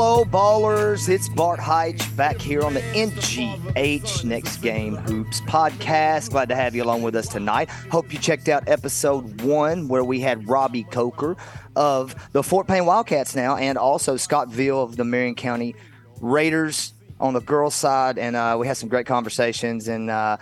Hello, ballers. It's Bart Heitch back here on the NGH Next Game Hoops podcast. Glad to have you along with us tonight. Hope you checked out episode one where we had Robbie Coker of the Fort Payne Wildcats now, and also Scott Veal of the Marion County Raiders on the girls' side. And uh, we had some great conversations. And uh,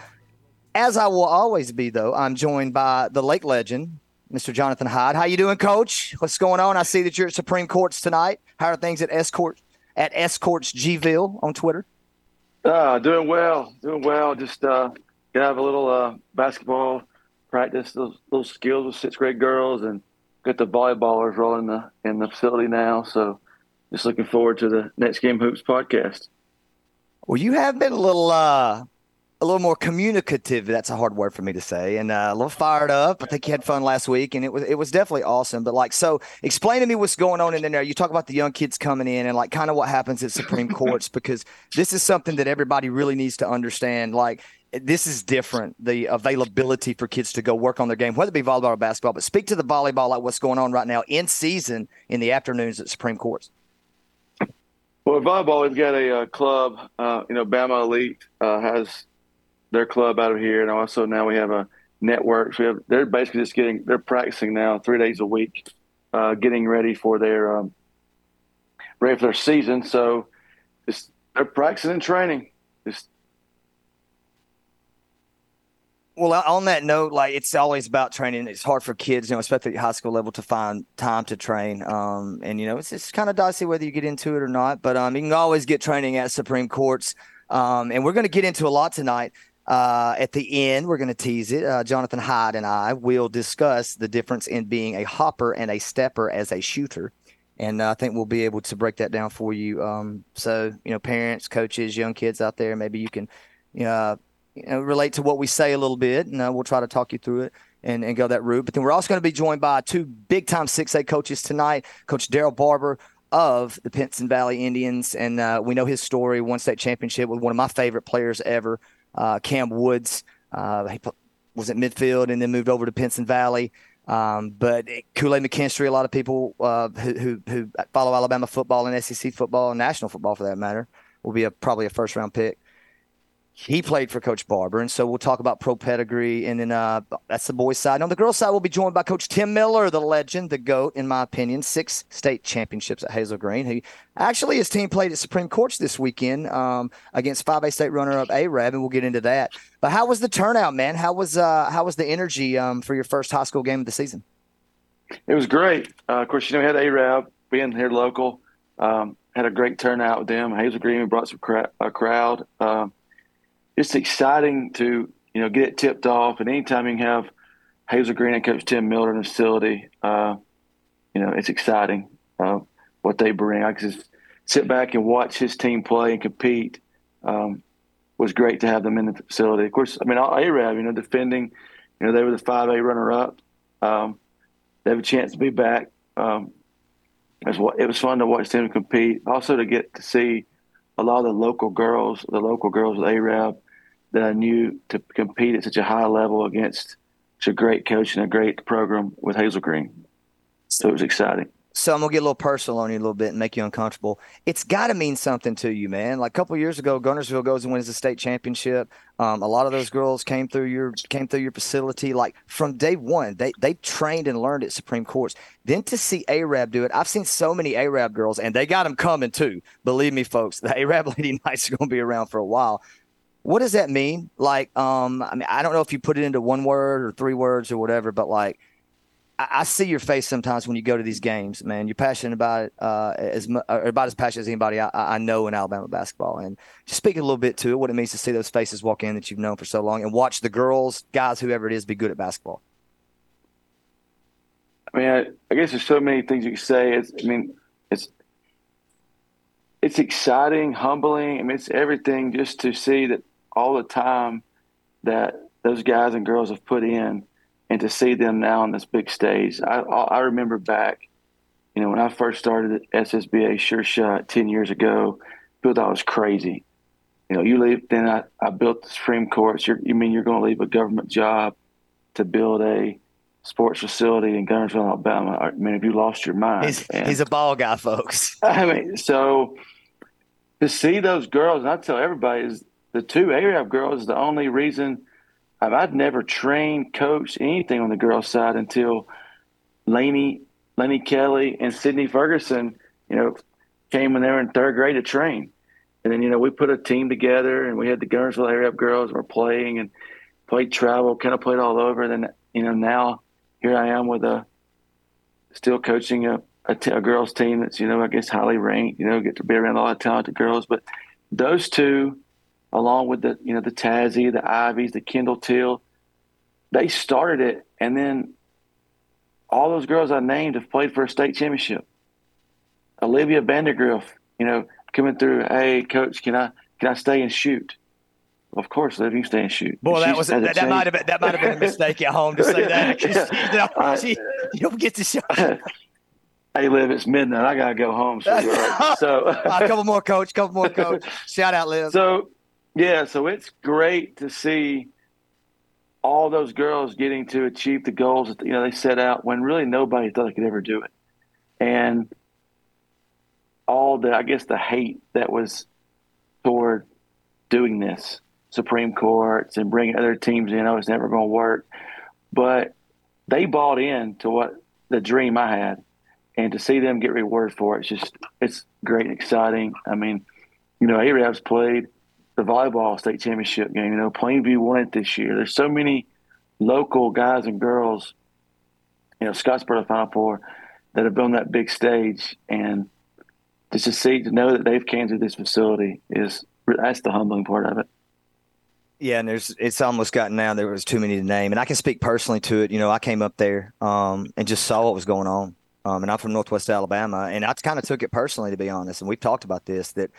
as I will always be, though, I'm joined by the lake legend, Mr. Jonathan Hyde. How you doing, Coach? What's going on? I see that you're at Supreme Courts tonight. How are things at Escort at Escorts Gville on Twitter? Uh, doing well, doing well. Just uh, gonna have a little uh, basketball practice, those those skills with sixth grade girls, and get the volleyballers rolling in the in the facility now. So, just looking forward to the next game hoops podcast. Well, you have been a little uh, a little more communicative. That's a hard word for me to say, and uh, a little fired up. I think you had fun last week, and it was it was definitely awesome. But like, so explain to me what's going on in there. You talk about the young kids coming in, and like kind of what happens at Supreme Courts because this is something that everybody really needs to understand. Like, this is different. The availability for kids to go work on their game, whether it be volleyball or basketball. But speak to the volleyball, like what's going on right now in season in the afternoons at Supreme Courts. Well, volleyball, we've got a uh, club. Uh, you know, Bama Elite uh, has their club out of here, and also now we have a network. We have, they're basically just getting they're practicing now three days a week, uh, getting ready for their um, ready for their season. So just they're practicing and training. Just well, on that note, like it's always about training. It's hard for kids, you know, especially at high school level, to find time to train. Um, and you know, it's it's kind of dicey whether you get into it or not. But um, you can always get training at Supreme Courts. Um, and we're going to get into a lot tonight. Uh, at the end, we're going to tease it. Uh, Jonathan Hyde and I will discuss the difference in being a hopper and a stepper as a shooter. And uh, I think we'll be able to break that down for you. Um, so, you know, parents, coaches, young kids out there, maybe you can you know, know, relate to what we say a little bit, and uh, we'll try to talk you through it and, and go that route. But then we're also going to be joined by two big time 6A coaches tonight Coach Daryl Barber of the Pinson Valley Indians. And uh, we know his story, one state championship with one of my favorite players ever, uh, Cam Woods. Uh, he was at midfield and then moved over to Pinson Valley. Um, but Kool Aid McKinstry, a lot of people uh, who, who, who follow Alabama football and SEC football and national football for that matter will be a, probably a first round pick. He played for Coach Barber, and so we'll talk about pro pedigree, and then uh, that's the boys' side. On the girls' side, we'll be joined by Coach Tim Miller, the legend, the goat, in my opinion, six state championships at Hazel Green. He actually his team played at Supreme Courts this weekend um, against 5A state runner-up Arab, and we'll get into that. But how was the turnout, man? How was uh, how was the energy um, for your first high school game of the season? It was great. Uh, of course, you know we had Arab being here local. Um, had a great turnout with them. Hazel Green brought some cra- a crowd. It's exciting to you know get it tipped off, and anytime you can have Hazel Green and Coach Tim Miller in the facility, uh, you know it's exciting uh, what they bring. I can just sit back and watch his team play and compete. Um, was great to have them in the facility. Of course, I mean Arab, you know, defending, you know, they were the five A runner up. Um, they have a chance to be back. Um, it was, it was fun to watch them compete. Also to get to see a lot of the local girls, the local girls with Arab, that I knew to compete at such a high level against such a great coach and a great program with Hazel Green. So it was exciting. So I'm gonna get a little personal on you a little bit and make you uncomfortable. It's got to mean something to you, man. Like a couple years ago, Guntersville goes and wins the state championship. Um, a lot of those girls came through your came through your facility. Like from day one, they they trained and learned at Supreme Courts. Then to see Arab do it, I've seen so many Arab girls, and they got them coming too. Believe me, folks, the Arab Lady Knights are gonna be around for a while. What does that mean? Like, um, I mean, I don't know if you put it into one word or three words or whatever, but like, I, I see your face sometimes when you go to these games, man. You're passionate about it, uh, as about as passionate as anybody I, I, know in Alabama basketball. And just speak a little bit to it, what it means to see those faces walk in that you've known for so long, and watch the girls, guys, whoever it is, be good at basketball. I mean, I, I guess there's so many things you can say. It's, I mean, it's it's exciting, humbling. I mean, it's everything just to see that all the time that those guys and girls have put in and to see them now on this big stage. I, I remember back, you know, when I first started at SSBA Sure Shot 10 years ago, people thought I was crazy. You know, you leave, then I, I built the Supreme Court. You mean you're going to leave a government job to build a sports facility in Guntersville, Alabama. I mean, if you lost your mind, He's, And- he's a ball guy, folks. I mean, so to see those girls, and I tell everybody, is the two Arab girls is the only reason I've, I'd never trained, coached anything on the girls' side until Laney, Lenny Kelly, and Sydney Ferguson, you know, came when they were in third grade to train. And then, you know, we put a team together and we had the Guntersville Arab girls were playing and played travel, kind of played all over. And then, you know, now here I am with a still coaching a, a, t- a girls team that's you know I guess highly ranked. You know, get to be around a lot of talented girls. But those two, along with the you know the Tazzy, the Ivies, the Kendall Till, they started it, and then all those girls I named have played for a state championship. Olivia Vandergriff, you know, coming through. Hey, coach, can I can I stay and shoot? Of course, Olivia, you stay and shoot. Boy, that was that, that might have been that might have been a mistake at home to say that. know, I- she- you don't get to show. hey, Liv, it's midnight. I gotta go home. So, so a couple more, coach. Couple more, coach. Shout out, Liz. So, yeah, so it's great to see all those girls getting to achieve the goals that you know they set out when really nobody thought they could ever do it, and all the I guess the hate that was toward doing this Supreme Courts and bringing other teams in. Oh, it's never going to work, but they bought in to what the dream I had, and to see them get rewarded for it, it's just it's great and exciting. I mean, you know, Arabs played the volleyball state championship game. You know, Plainview won it this year. There's so many local guys and girls, you know, Scottsboro the Final Four, that have been on that big stage, and just to see to know that they've came through this facility is that's the humbling part of it. Yeah, and there's it's almost gotten now there was too many to name, and I can speak personally to it. You know, I came up there um, and just saw what was going on, um, and I'm from Northwest Alabama, and I kind of took it personally to be honest. And we've talked about this that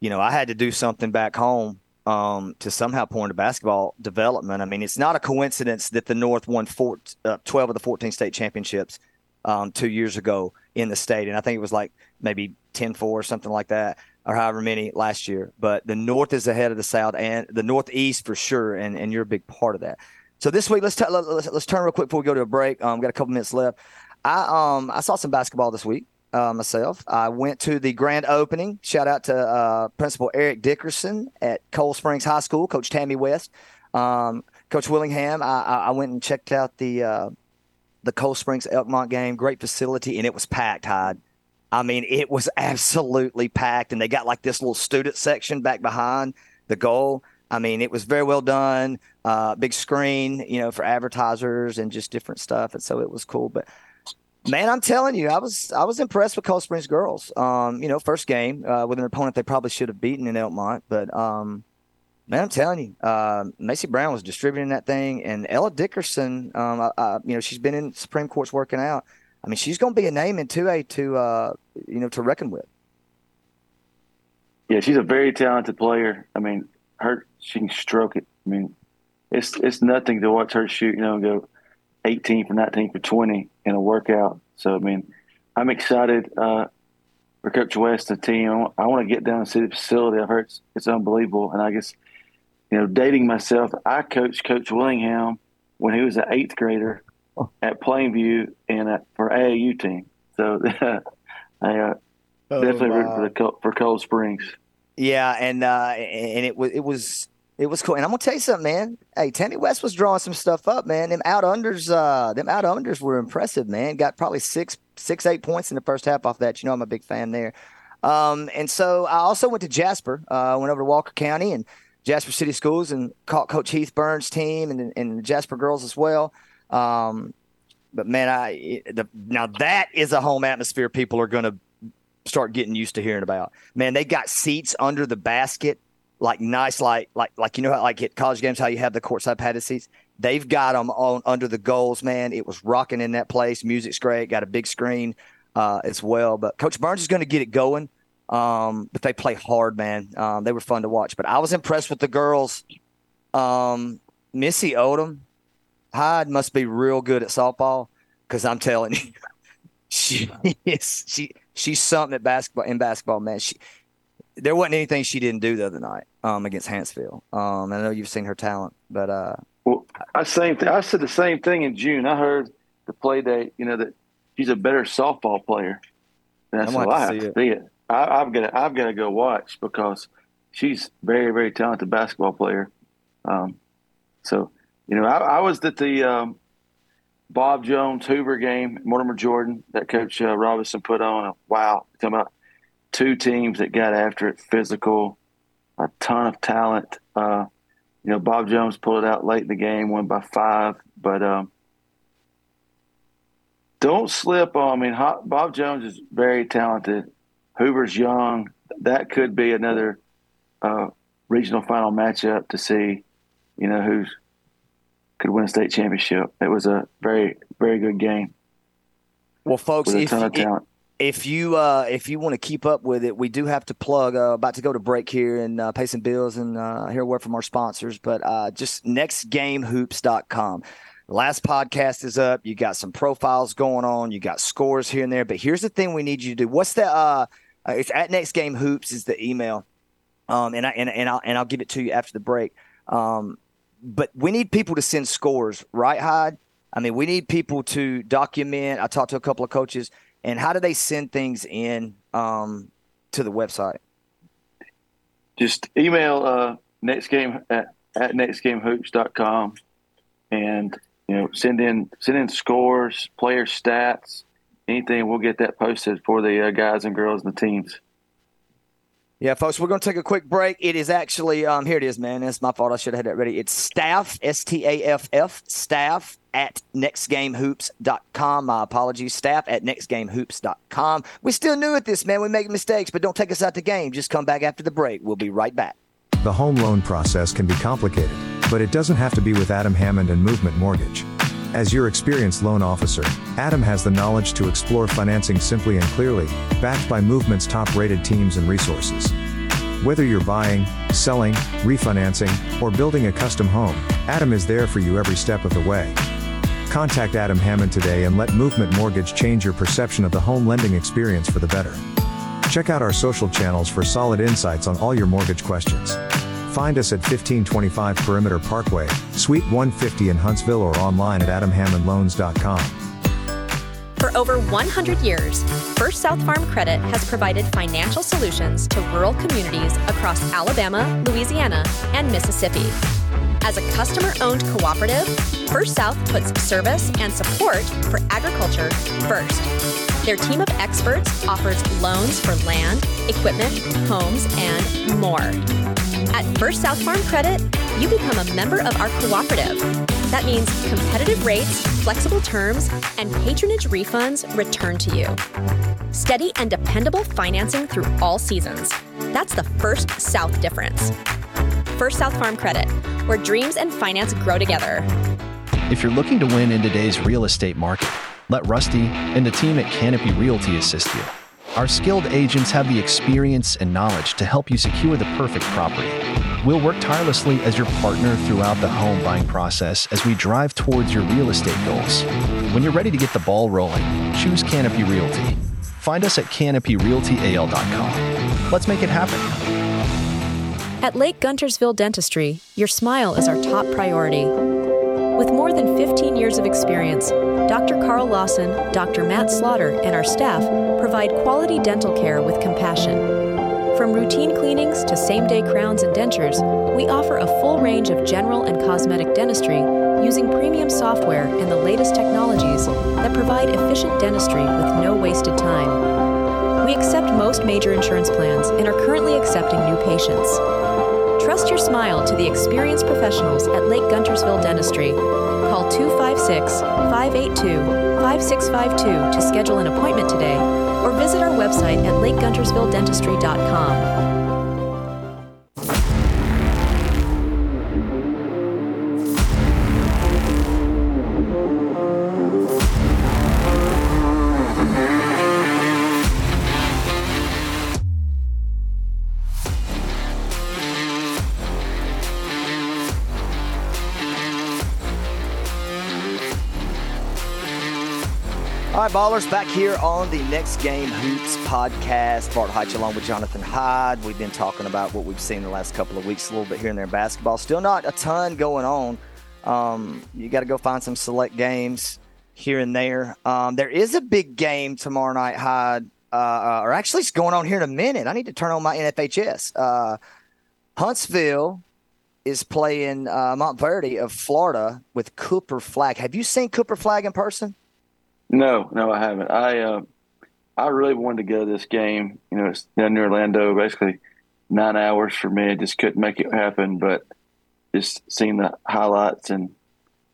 you know I had to do something back home um, to somehow pour into basketball development. I mean, it's not a coincidence that the North won four, uh, 12 of the 14 state championships um, two years ago in the state, and I think it was like maybe 10-4 or something like that or however many last year. But the North is ahead of the South and the Northeast for sure, and, and you're a big part of that. So this week, let's, t- let's let's turn real quick before we go to a break. Um, got a couple minutes left. I um I saw some basketball this week uh, myself. I went to the grand opening. Shout out to uh, Principal Eric Dickerson at Cold Springs High School, Coach Tammy West, um, Coach Willingham. I, I, went and checked out the uh, the Cold Springs Elkmont game. Great facility, and it was packed. Hyde. I mean, it was absolutely packed, and they got like this little student section back behind the goal. I mean, it was very well done. Uh, big screen, you know, for advertisers and just different stuff, and so it was cool. But man, I'm telling you, I was I was impressed with Cold Springs girls. Um, you know, first game uh, with an opponent they probably should have beaten in Elkmont, but um, man, I'm telling you, uh, Macy Brown was distributing that thing, and Ella Dickerson, um, I, I, you know, she's been in Supreme Courts working out. I mean, she's going to be a name in 2A to, uh, you know, to reckon with. Yeah, she's a very talented player. I mean, her she can stroke it. I mean, it's it's nothing to watch her shoot. You know, go 18 for 19 for 20 in a workout. So I mean, I'm excited uh, for Coach West and the team. I want, I want to get down and see the facility. I've heard it's, it's unbelievable, and I guess you know, dating myself, I coached Coach Willingham when he was an eighth grader at Plainview and at, for AAU team. So I uh, definitely root for the for Cold Springs. Yeah, and uh, and it was it was it was cool. And I'm gonna tell you something, man. Hey, Tammy West was drawing some stuff up, man. Them out unders, uh, them out unders were impressive, man. Got probably six six eight points in the first half off that. You know, I'm a big fan there. Um, and so I also went to Jasper. Uh, went over to Walker County and Jasper City Schools and caught Coach Heath Burns' team and and the Jasper girls as well. Um, but man, I the, now that is a home atmosphere people are to start getting used to hearing about. Man, they got seats under the basket, like nice, like like like you know how like at college games how you have the courtside padded seats. They've got them on under the goals. Man, it was rocking in that place. Music's great. Got a big screen uh, as well. But Coach Burns is going to get it going. Um, but they play hard, man. Um, they were fun to watch. But I was impressed with the girls. Um, Missy Odom, Hyde must be real good at softball because I'm telling you, she is she she's something at basketball in basketball, man. She there wasn't anything she didn't do the other night um, against Hanceville. Um, I know you've seen her talent, but uh, Well, I same th- I said the same thing in June. I heard the play date, you know that she's a better softball player. And that's I'm gonna I have to see it. I, I've got to, I've got to go watch because she's very very talented basketball player. Um, so you know, I, I was at the um, Bob Jones Hoover game, Mortimer Jordan, that Coach uh, Robinson put on. Wow, talking about two teams that got after it, physical, a ton of talent. Uh, you know, Bob Jones pulled it out late in the game, won by five, but um, don't slip on. I mean, Bob Jones is very talented. Hoover's young. That could be another uh, regional final matchup to see, you know, who could win a state championship. It was a very, very good game Well, folks, with a if, ton of talent. If you uh, if you want to keep up with it, we do have to plug. Uh, about to go to break here and uh, pay some bills and uh, hear a word from our sponsors. But uh, just nextgamehoops.com. Last podcast is up. You got some profiles going on. You got scores here and there. But here's the thing: we need you to do. What's the? Uh, uh, it's at Next Game Hoops is the email, um, and I and, and I'll and I'll give it to you after the break. Um, but we need people to send scores, right, Hyde? I mean, we need people to document. I talked to a couple of coaches, and how do they send things in um, to the website? Just email uh, next at, at nextgamehoops.com and you know send in send in scores, player stats, anything. We'll get that posted for the uh, guys and girls and the teams. Yeah, folks, we're going to take a quick break. It is actually, um, here it is, man. It's my fault. I should have had that ready. It's staff, S T A F F, staff at nextgamehoops.com. My apologies, staff at nextgamehoops.com. We're still new at this, man. We make mistakes, but don't take us out the game. Just come back after the break. We'll be right back. The home loan process can be complicated, but it doesn't have to be with Adam Hammond and Movement Mortgage. As your experienced loan officer, Adam has the knowledge to explore financing simply and clearly, backed by Movement's top rated teams and resources. Whether you're buying, selling, refinancing, or building a custom home, Adam is there for you every step of the way. Contact Adam Hammond today and let Movement Mortgage change your perception of the home lending experience for the better. Check out our social channels for solid insights on all your mortgage questions. Find us at 1525 Perimeter Parkway, Suite 150 in Huntsville or online at adamhammondloans.com. For over 100 years, First South Farm Credit has provided financial solutions to rural communities across Alabama, Louisiana, and Mississippi. As a customer owned cooperative, First South puts service and support for agriculture first. Their team of experts offers loans for land, equipment, homes, and more. At First South Farm Credit, you become a member of our cooperative. That means competitive rates, flexible terms, and patronage refunds returned to you. Steady and dependable financing through all seasons. That's the First South difference. First South Farm Credit, where dreams and finance grow together. If you're looking to win in today's real estate market, let Rusty and the team at Canopy Realty assist you. Our skilled agents have the experience and knowledge to help you secure the perfect property. We'll work tirelessly as your partner throughout the home buying process as we drive towards your real estate goals. When you're ready to get the ball rolling, choose Canopy Realty. Find us at canopyrealtyal.com. Let's make it happen. At Lake Guntersville Dentistry, your smile is our top priority. With more than 15 years of experience, Dr. Carl Lawson, Dr. Matt Slaughter, and our staff provide quality dental care with compassion. From routine cleanings to same day crowns and dentures, we offer a full range of general and cosmetic dentistry using premium software and the latest technologies that provide efficient dentistry with no wasted time. We accept most major insurance plans and are currently accepting new patients. Trust your smile to the experienced professionals at Lake Guntersville Dentistry. Call 256 582 5652 to schedule an appointment today or visit our website at lakeguntersvilledentistry.com. right, ballers, back here on the Next Game Hoops podcast. Bart Heitch along with Jonathan Hyde. We've been talking about what we've seen the last couple of weeks, a little bit here and there in basketball. Still not a ton going on. Um, you got to go find some select games. here and there. Um, there is a big game tomorrow night, Hyde, uh, or actually it's going on here in a minute. I need to turn on my NFHS. Uh, Huntsville is playing uh, Montverde of Florida with Cooper Flagg. Have you seen Cooper Flagg in person? No, no, I haven't. I uh, I really wanted to go to this game. You know, it's down near Orlando, basically nine hours for me. I just couldn't make it happen, but just seeing the highlights and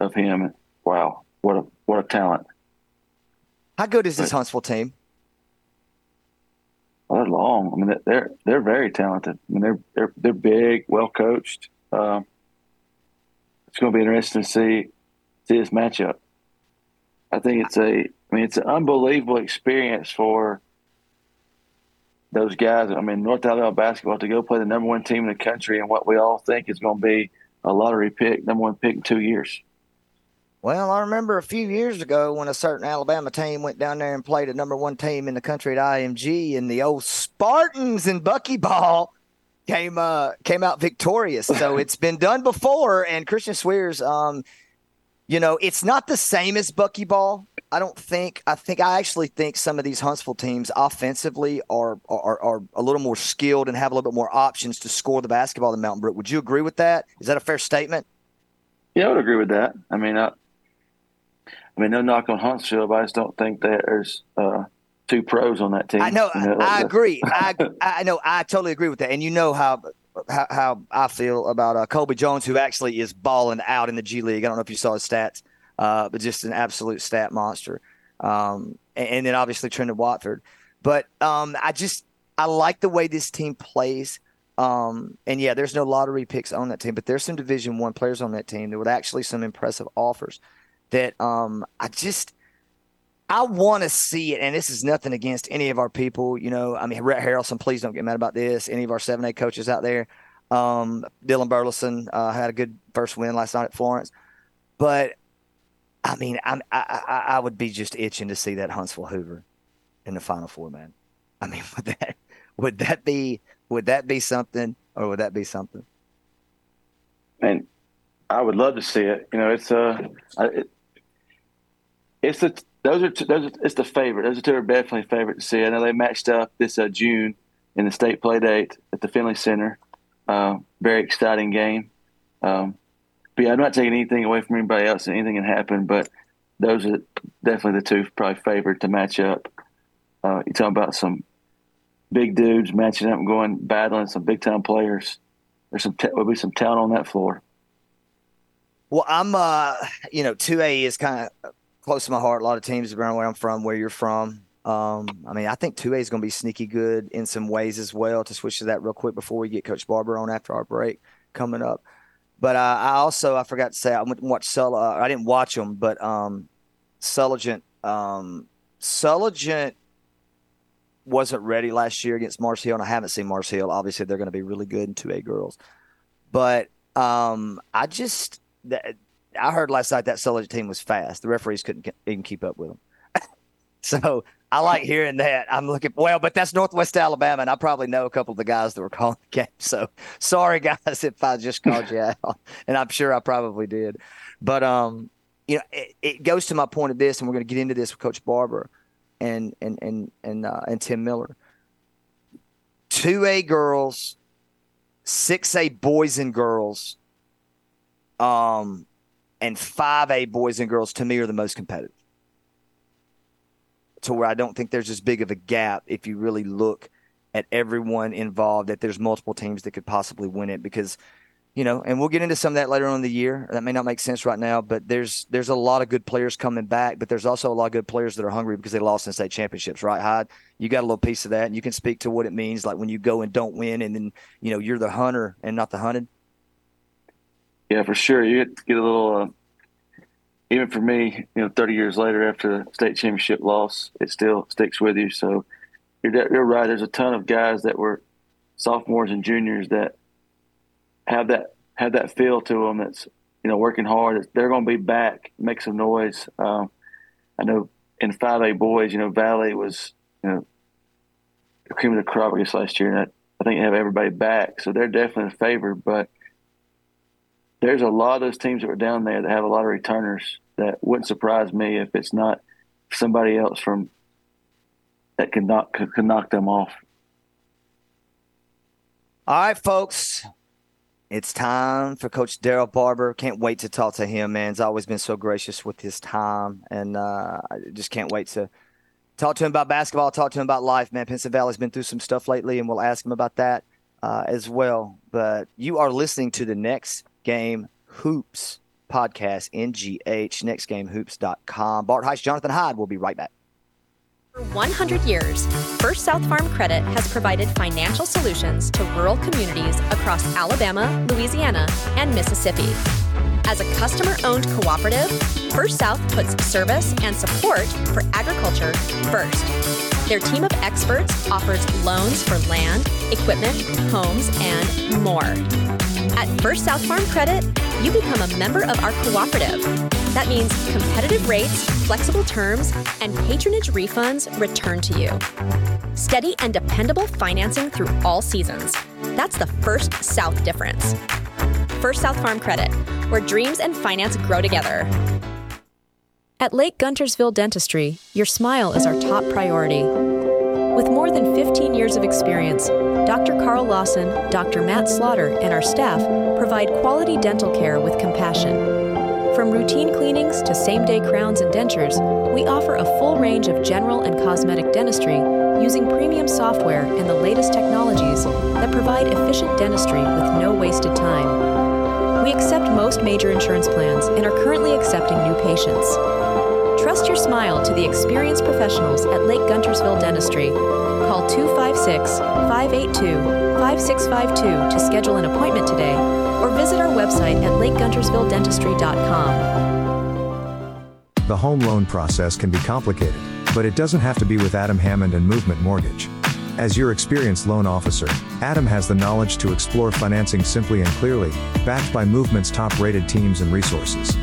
of him, wow, what a what a talent! How good is this but, Huntsville team? Well, they're long. I mean, they're they're very talented. I mean, they're they're they're big, well coached. Uh, it's going to be interesting to see see this matchup. I think it's a, I mean, it's an unbelievable experience for those guys. I mean, North Alabama basketball to go play the number one team in the country and what we all think is going to be a lottery pick, number one pick in two years. Well, I remember a few years ago when a certain Alabama team went down there and played a number one team in the country at IMG, and the old Spartans and Buckyball came uh, came out victorious. So it's been done before, and Christian Swears um, you know, it's not the same as Buckyball. I don't think. I think I actually think some of these Huntsville teams offensively are, are are a little more skilled and have a little bit more options to score the basketball than Mountain Brook. Would you agree with that? Is that a fair statement? Yeah, I would agree with that. I mean, I, I mean, no knock on Huntsville, but I just don't think that there's uh, two pros on that team. I know. You know I, I agree. I I know. I totally agree with that. And you know how how, how I feel about uh, Colby Jones, who actually is balling out in the G League. I don't know if you saw his stats, uh, but just an absolute stat monster. Um, and, and, then obviously Trendon Watford. But um, I just I like the way this team plays. Um, and yeah, there's no lottery picks on that team, but there's some Division One players on that team. There were actually some impressive offers that um, I just I want to see it, and this is nothing against any of our people. You know, I mean, Rhett Harrelson, please don't get mad about this. Any of our 7A coaches out there. Um, Dylan Burleson uh, had a good first win last night at Florence. But, I mean, I, I, I would be just itching to see that Huntsville Hoover in the Final Four, man. I mean, would that would that be would that be something, or would that be something? And I would love to see it. You know, it's a it, it's a those are two, those. Are, it's the favorite. Those are two are definitely favorite to see. I know they matched up this uh, June in the state play date at the Finley Center. Uh, very exciting game. Um, but yeah, I'm not taking anything away from anybody else. Anything can happen, but those are definitely the two probably favored to match up. Uh, you talk about some big dudes matching up and going battling some big time players. There's some will be some talent on that floor. Well, I'm uh, you know, two A is kind of close to my heart. A lot of teams around where I'm from, where you're from. Um, I mean, I think 2A is going to be sneaky good in some ways as well. To switch to that real quick before we get Coach Barber on after our break coming up. But uh, I also I forgot to say I went and watched Sull- uh, I didn't watch them, but um, Sulligent um, wasn't ready last year against Mars Hill, and I haven't seen Mars Hill. Obviously, they're going to be really good in 2A girls, but um, I just that I heard last night that Sulligent team was fast. The referees couldn't even keep up with them. so I like hearing that. I'm looking well, but that's Northwest Alabama, and I probably know a couple of the guys that were calling the game. So sorry, guys, if I just called you out, and I'm sure I probably did. But um, you know, it, it goes to my point of this, and we're going to get into this with Coach Barber and and and and uh, and Tim Miller. Two A girls, six A boys and girls. Um, and 5A boys and girls to me are the most competitive. To where I don't think there's as big of a gap if you really look at everyone involved, that there's multiple teams that could possibly win it because, you know, and we'll get into some of that later on in the year. That may not make sense right now, but there's there's a lot of good players coming back, but there's also a lot of good players that are hungry because they lost in state championships, right, Hyde? You got a little piece of that, and you can speak to what it means, like when you go and don't win, and then you know you're the hunter and not the hunted. Yeah, for sure. You get, get a little, uh, even for me, you know, 30 years later after the state championship loss, it still sticks with you. So you're, you're right. There's a ton of guys that were sophomores and juniors that have that have that feel to them. That's you know working hard. They're going to be back, make some noise. Um, I know in 5A boys, you know, Valley was you know cream of the crop I guess last year, and I, I think they have everybody back, so they're definitely a favorite. But there's a lot of those teams that were down there that have a lot of returners that wouldn't surprise me if it's not somebody else from that can knock can knock them off. All right, folks. It's time for Coach Daryl Barber. Can't wait to talk to him, man. He's always been so gracious with his time, and uh, I just can't wait to talk to him about basketball, talk to him about life, man. Pinson Valley's been through some stuff lately, and we'll ask him about that uh, as well. But you are listening to the Next Game Hoops podcast, NGH, nextgamehoops.com. Bart Heitch, Jonathan Hyde. We'll be right back. For 100 years, First South Farm Credit has provided financial solutions to rural communities across Alabama, Louisiana, and Mississippi. As a customer owned cooperative, First South puts service and support for agriculture first. Their team of experts offers loans for land, equipment, homes, and more. At First South Farm Credit, you become a member of our cooperative. That means competitive rates, flexible terms, and patronage refunds returned to you. Steady and dependable financing through all seasons. That's the First South difference. First South Farm Credit, where dreams and finance grow together. At Lake Guntersville Dentistry, your smile is our top priority. With more than 15 years of experience, Dr. Carl Lawson, Dr. Matt Slaughter, and our staff provide quality dental care with compassion. From routine cleanings to same day crowns and dentures, we offer a full range of general and cosmetic dentistry using premium software and the latest technologies that provide efficient dentistry with no wasted time. We accept most major insurance plans and are currently accepting new patients. Trust your smile to the experienced professionals at Lake Guntersville Dentistry. Call 256 582 5652 to schedule an appointment today or visit our website at lakeguntersvilledentistry.com. The home loan process can be complicated, but it doesn't have to be with Adam Hammond and Movement Mortgage. As your experienced loan officer, Adam has the knowledge to explore financing simply and clearly, backed by Movement's top rated teams and resources.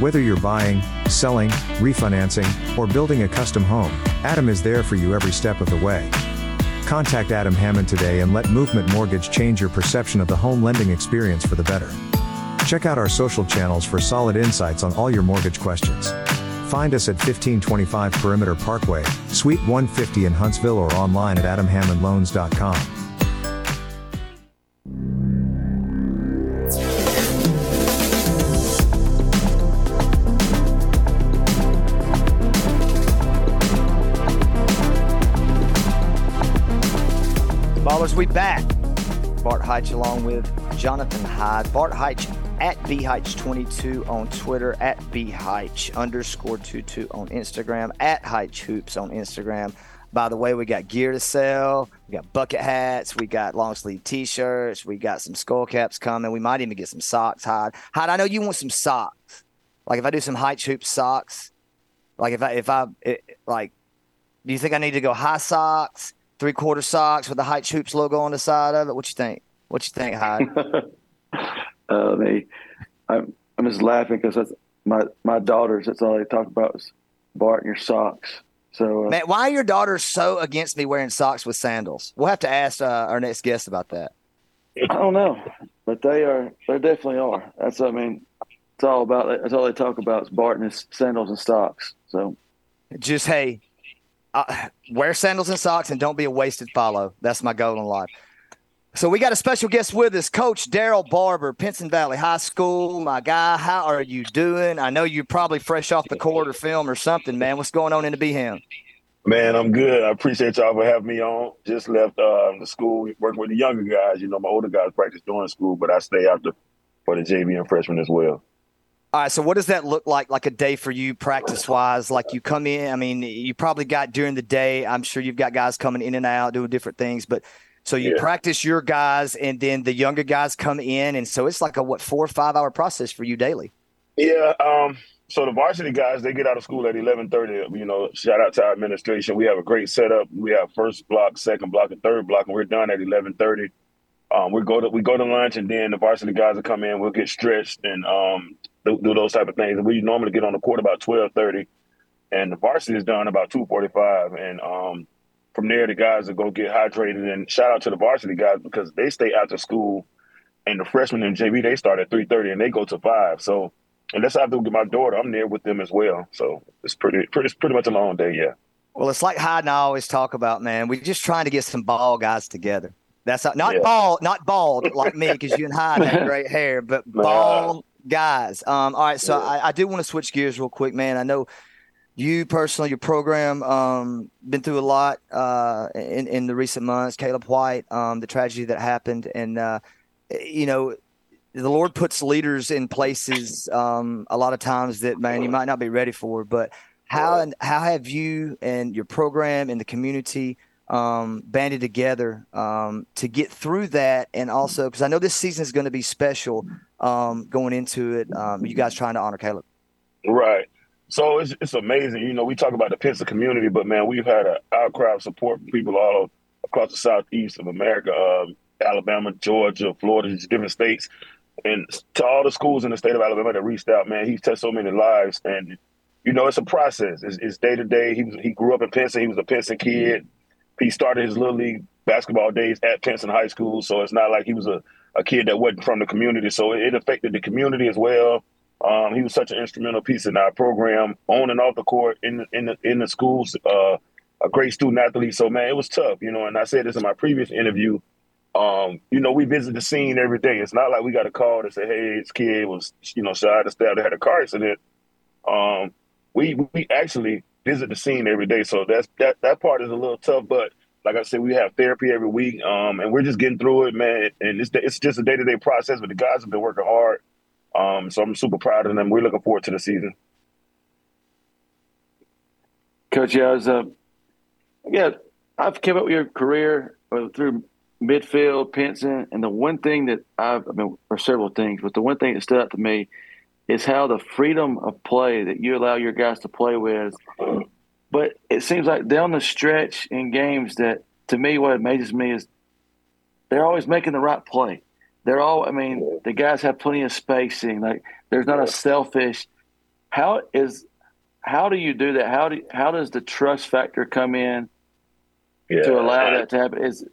Whether you're buying, selling, refinancing, or building a custom home, Adam is there for you every step of the way. Contact Adam Hammond today and let Movement Mortgage change your perception of the home lending experience for the better. Check out our social channels for solid insights on all your mortgage questions. Find us at 1525 Perimeter Parkway, Suite 150 in Huntsville or online at adamhammondloans.com. back. Bart Heitch along with Jonathan Hyde. Bart Heitch at bheitch22 on Twitter, at bheitch underscore 22 on Instagram, at Heitch Hoops on Instagram. By the way, we got gear to sell. We got bucket hats. We got long sleeve t-shirts. We got some skull caps coming. We might even get some socks, Hyde. Hyde, I know you want some socks. Like if I do some Heitch Hoops socks, like if I, if I, it, like, do you think I need to go high socks? Three quarter socks with the Heitch Hoops logo on the side of it. What you think? What you think, Hyde? uh, me, I'm I'm just laughing because that's my my daughters. That's all they talk about is Bart and your socks. So, uh, man, why are your daughters so against me wearing socks with sandals? We'll have to ask uh, our next guest about that. I don't know, but they are. They definitely are. That's. I mean, it's all about. That's all they talk about is Bart and his sandals and socks. So, just hey, uh, wear sandals and socks and don't be a wasted follow. That's my goal in life. So we got a special guest with us, Coach Daryl Barber, Pinson Valley High School. My guy, how are you doing? I know you're probably fresh off the court or film or something, man. What's going on in the BHAM? Man, I'm good. I appreciate y'all for having me on. Just left uh, the school working with the younger guys. You know, my older guys practice during school, but I stay after for the JV and freshmen as well. All right. So, what does that look like, like a day for you, practice wise? Like you come in. I mean, you probably got during the day. I'm sure you've got guys coming in and out doing different things. But so you yeah. practice your guys, and then the younger guys come in, and so it's like a what four or five hour process for you daily. Yeah. Um. So the varsity guys, they get out of school at eleven thirty. You know, shout out to our administration. We have a great setup. We have first block, second block, and third block, and we're done at eleven thirty. Um, we go to we go to lunch, and then the varsity guys will come in. We'll get stretched and um, do, do those type of things. And we normally get on the court about twelve thirty, and the varsity is done about two forty five. And um, from there, the guys will go get hydrated. And shout out to the varsity guys because they stay after school, and the freshmen and JV they start at three thirty and they go to five. So unless I have to get my daughter, I'm there with them as well. So it's pretty, pretty, it's pretty much a long day. Yeah. Well, it's like Hyde and I always talk about, man. We're just trying to get some ball guys together. That's not, Yeah. bald, not bald like me, because you and Hyde have great hair, but Nah. ball guys. Um, all right, so Yeah. I, I do want to switch gears real quick, man. I know you personally, your program, um, been through a lot uh, in in the recent months. Caleb White, um, the tragedy that happened, and uh, you know, the Lord puts leaders in places um, a lot of times that man you might not be ready for. But how and how have you and your program and the community um, banded together um, to get through that? And also because I know this season is going to be special um, going into it. Um, you guys trying to honor Caleb. Right. So it's it's amazing. You know, we talk about the Pinson community, but man, we've had an outcry of support from people all across the southeast of America, um, Alabama, Georgia, Florida, just different states, and to all the schools in the state of Alabama that reached out. Man, he's touched so many lives, and you know, it's a process. It's, day to day. He he grew up in Pinson. He was a Pinson kid. He started his little league basketball days at Pinson High School, so it's not like he was a, a kid that wasn't from the community. So it, it affected the community as well. Um, he was such an instrumental piece in our program, on and off the court, in in the in the schools. Uh, a great student athlete. So man, it was tough, you know. And I said this in my previous interview. Um, you know, we visit the scene every day. It's not like we got a call to say, "Hey, this kid was, you know, shot or stabbed, had a car accident." Um, we we actually visit the scene every day, so that's that that part is a little tough. But like I said, we have therapy every week, um, and we're just getting through it, man. And it's it's just a day to day process. But the guys have been working hard. Um, so I'm super proud of them. We're looking forward to the season. Coach, yeah, I was, uh, yeah, I've kept up with your career uh, through midfield, Pinson, and the one thing that I've, I mean, or several things, but the one thing that stood out to me is how the freedom of play that you allow your guys to play with. But it seems like down the stretch in games that, to me, what amazes me is they're always making the right play. They're all, I mean, the guys have plenty of spacing. Like, there's not a selfish. How is how do you do that? How do how does the trust factor come in Yeah. to allow that to happen? Is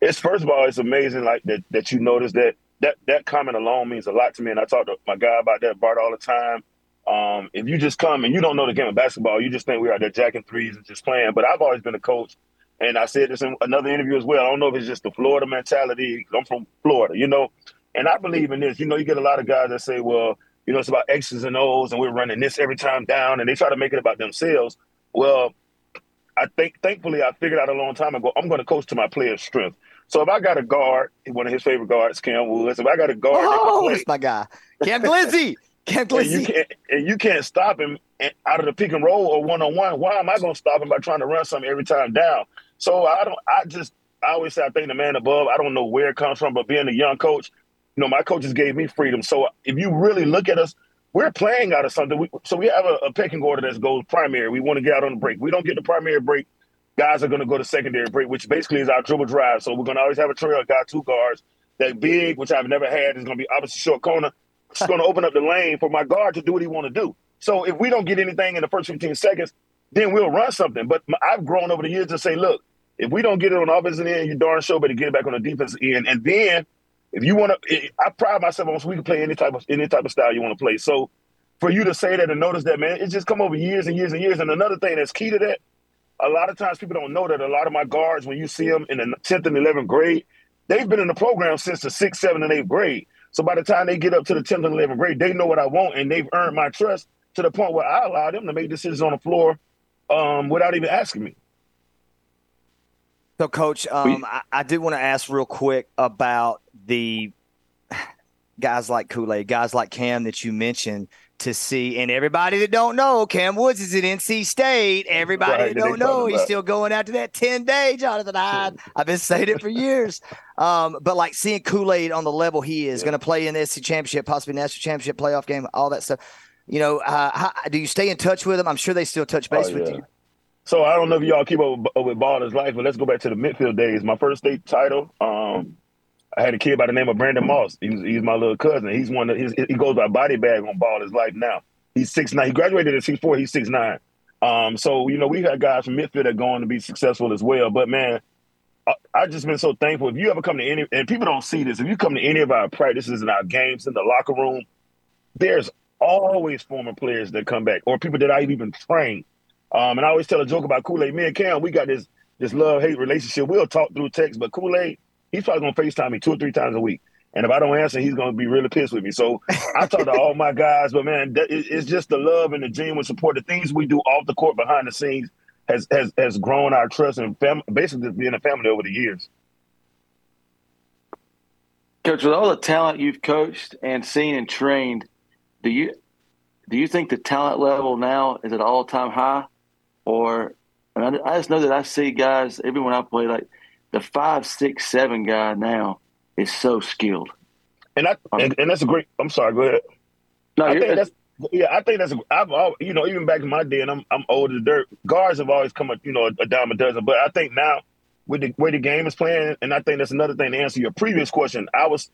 it's first of all, it's amazing like that that you notice that that that comment alone means a lot to me. And I talk to my guy about that Bart all the time. Um, if you just come and you don't know the game of basketball, you just think we're out there jacking threes and just playing. But I've always been a coach, and I said this in another interview as well. I don't know if it's just the Florida mentality. I'm from Florida, you know, and I believe in this. You know, you get a lot of guys that say, well, you know, it's about X's and O's, and we're running this every time down, and they try to make it about themselves. Well, I think thankfully I figured out a long time ago I'm going to coach to my player's strength. So if I got a guard, one of his favorite guards, Cam Woods, if I got a guard Oh, play, that's my guy, Cam Glizzy. Cam and you Glizzy. can't and you can't stop him out of the pick and roll or one on one. Why am I going to stop him by trying to run something every time down? So I don't. I just I always say I think the man above. I don't know where it comes from, but being a young coach, you know, my coaches gave me freedom. So if you really look at us, we're playing out of something. We, so we have a, a pecking order that goes primary. We want to get out on the break. We don't get the primary break. Guys are going to go to secondary break, which basically is our dribble drive. So we're going to always have a trail guy, two guards. That big, which I've never had, is going to be opposite short corner. It's going to open up the lane for my guard to do what he want to do. So if we don't get anything in the first 15 seconds, then we'll run something. But I've grown over the years to say, look, if we don't get it on the offensive end, you darn sure better get it back on the defensive end. And then if you want to, I pride myself on so we can play any type of any type of style you want to play. So for you to say that and notice that, man, it's just come over years and years and years. And another thing that's key to that, a lot of times people don't know that a lot of my guards, when you see them in the 10th and 11th grade, they've been in the program since the 6th, 7th, and 8th grade. So by the time they get up to the 10th and 11th grade, they know what I want and they've earned my trust to the point where I allow them to make decisions on the floor um, without even asking me. So, Coach, um, I, I did want to ask real quick about the guys like Kool Aid, guys like Cam that you mentioned to see, and everybody that don't know, Cam Woods is at NC State. Everybody Right, that don't know, he's still going after that ten day, Jonathan Hyde. I've been saying it for years. Um, but like seeing Kool Aid on the level he is, Yeah. going to play in the SEC championship, possibly national championship playoff game, all that stuff. You know, uh, how, do you stay in touch with them? I'm sure they still touch base Oh, with you. So I don't know if y'all keep up with, with Baller's life, but let's go back to the midfield days. My first state title, um, I had a kid by the name of Brandon Moss. He's, he's my little cousin. He's one of his, he goes by body bag on Ballislife now. He's six nine. He graduated at six four. He's six nine. Um, so you know we got guys from midfield that going to be successful as well. But man, I, I just been so thankful. If you ever come to any, and people don't see this, if you come to any of our practices and our games in the locker room, there's always former players that come back or people that I've even trained. Um, and I always tell a joke about Kool Aid. Me and Cam, we got this this love hate relationship. We'll talk through text, but Kool Aid, he's probably gonna FaceTime me two or three times a week. And if I don't answer, he's gonna be really pissed with me. So I talk to all my guys, but man, it's just the love and the genuine support. The things we do off the court, behind the scenes, has has has grown our trust and fam- basically being a family over the years. Coach, with all the talent you've coached and seen and trained, do you do you think the talent level now is at all time high, or I, I just know that I see guys everyone I play like the five, six, seven guy now is so skilled. And I and, and that's a great. I'm sorry. Go ahead. No, I think that's yeah. I think that's. A, I've all you know even back in my day, and I'm I'm old as dirt. Guards have always come up, you know a, a dime a dozen, but I think now with the way the game is playing, and I think that's another thing to answer your previous question. I was